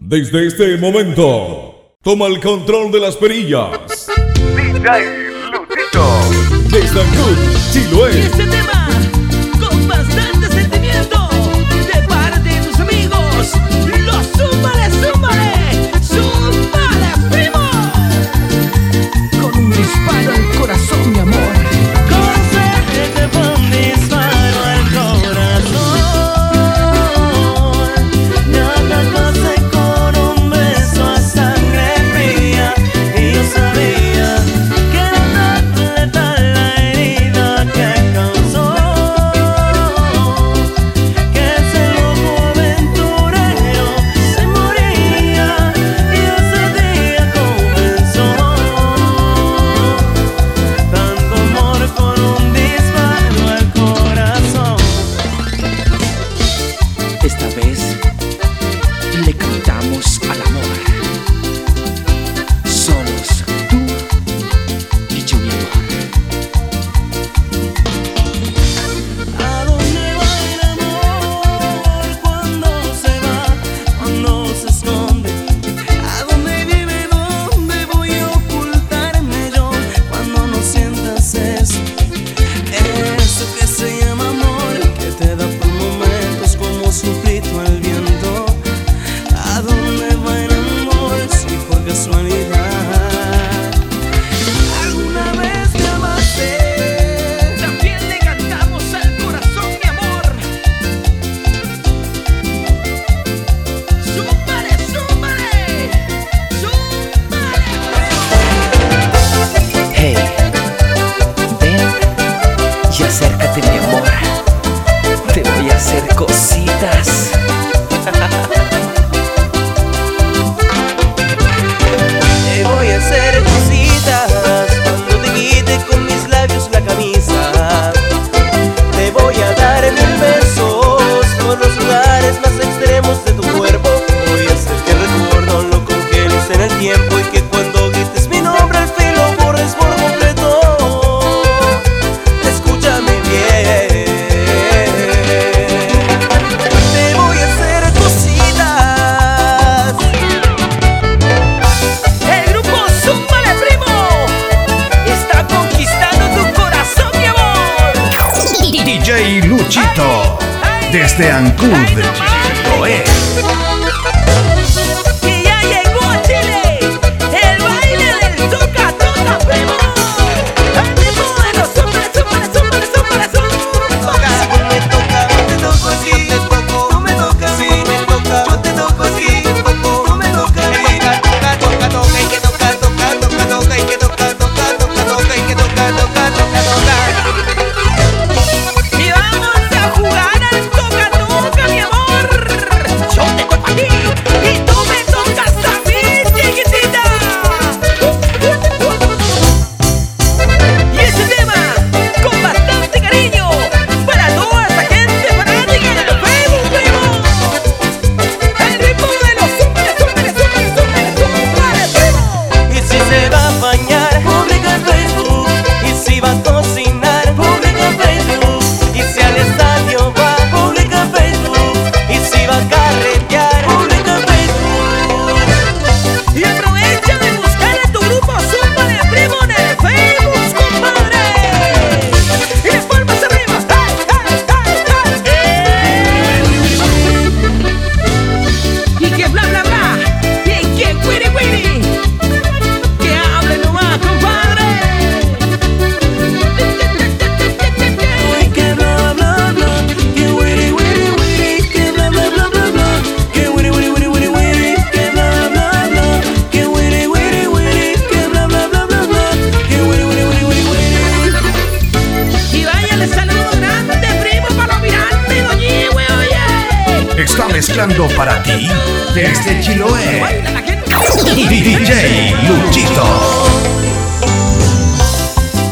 Desde este momento, toma el control de las perillas. DJ Lutito. Desde Ancud, Chiloé. Y este tema, con bastante sentimiento, de parte de tus amigos, los súmale, súmale, súmale, primo. Con un disparo al corazón. desde Ancud, ¿eh? está mezclando para ti desde Chiloé. DJ Luchito.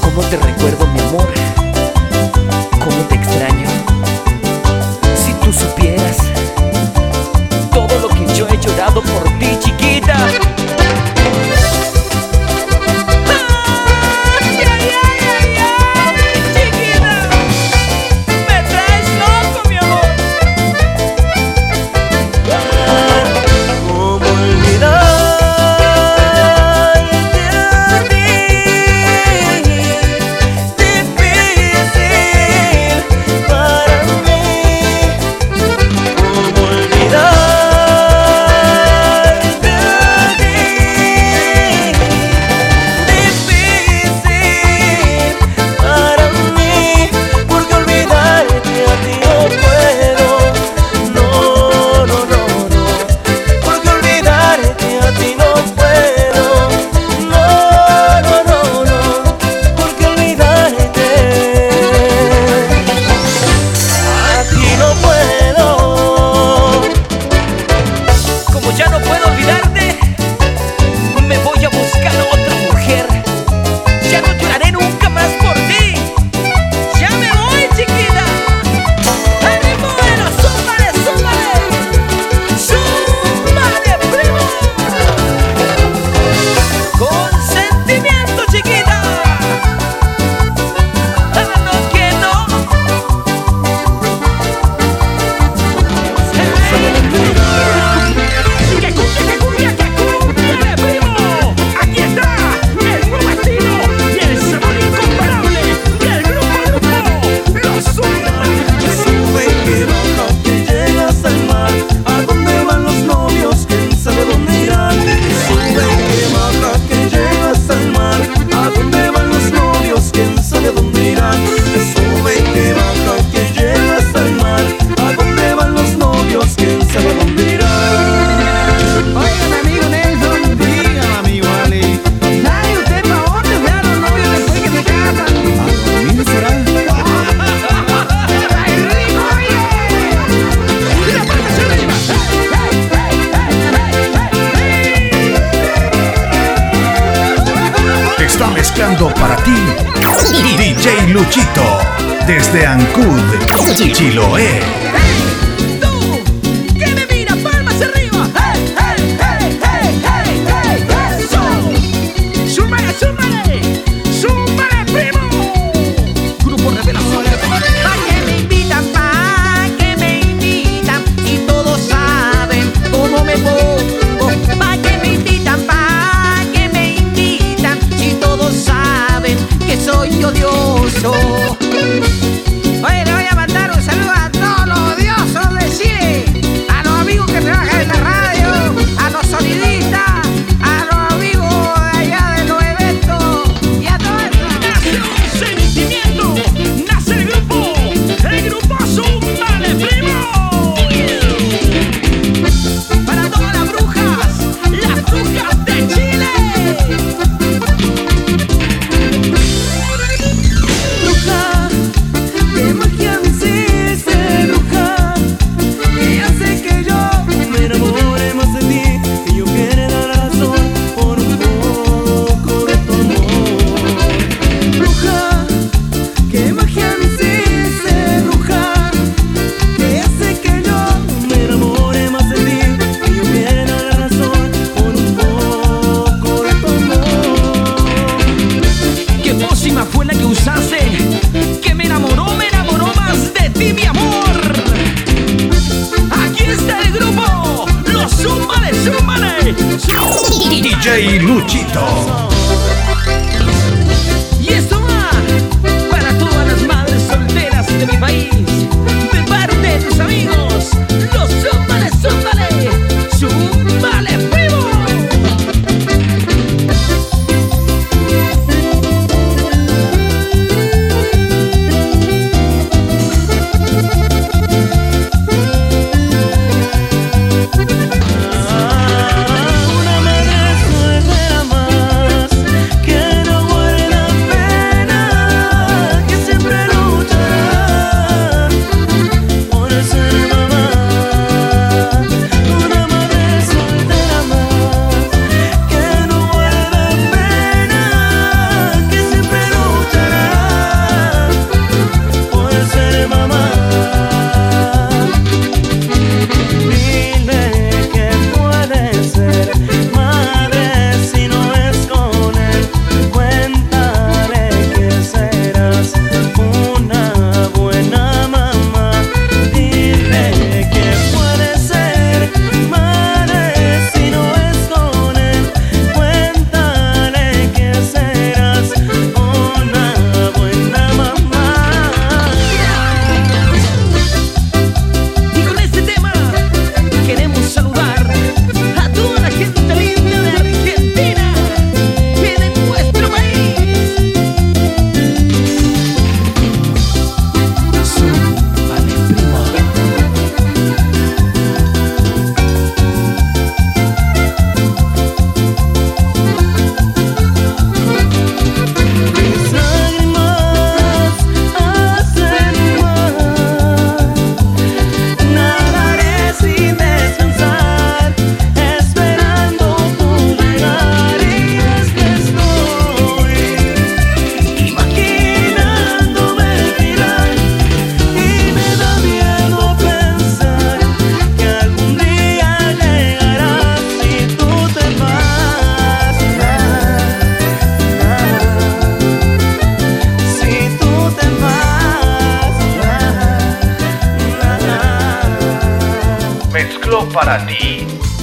¿Cómo te recuerdo, mi amor? ¿Cómo te desde Ancud, Chiloé. Hey, tú, que me mira, palmas arriba. Hey, hey, hey, hey, hey, hey, eso. Súmale, súmale, súmale, primo. Grupo Revelación. Pa' que me invitan, pa' que me invitan y todos saben cómo me pongo. Pa' que me invitan, pa' que me invitan y todos saben que soy odioso. No hay. y Luchito.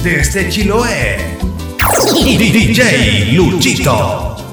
Desde Chiloé. DJ Luchito.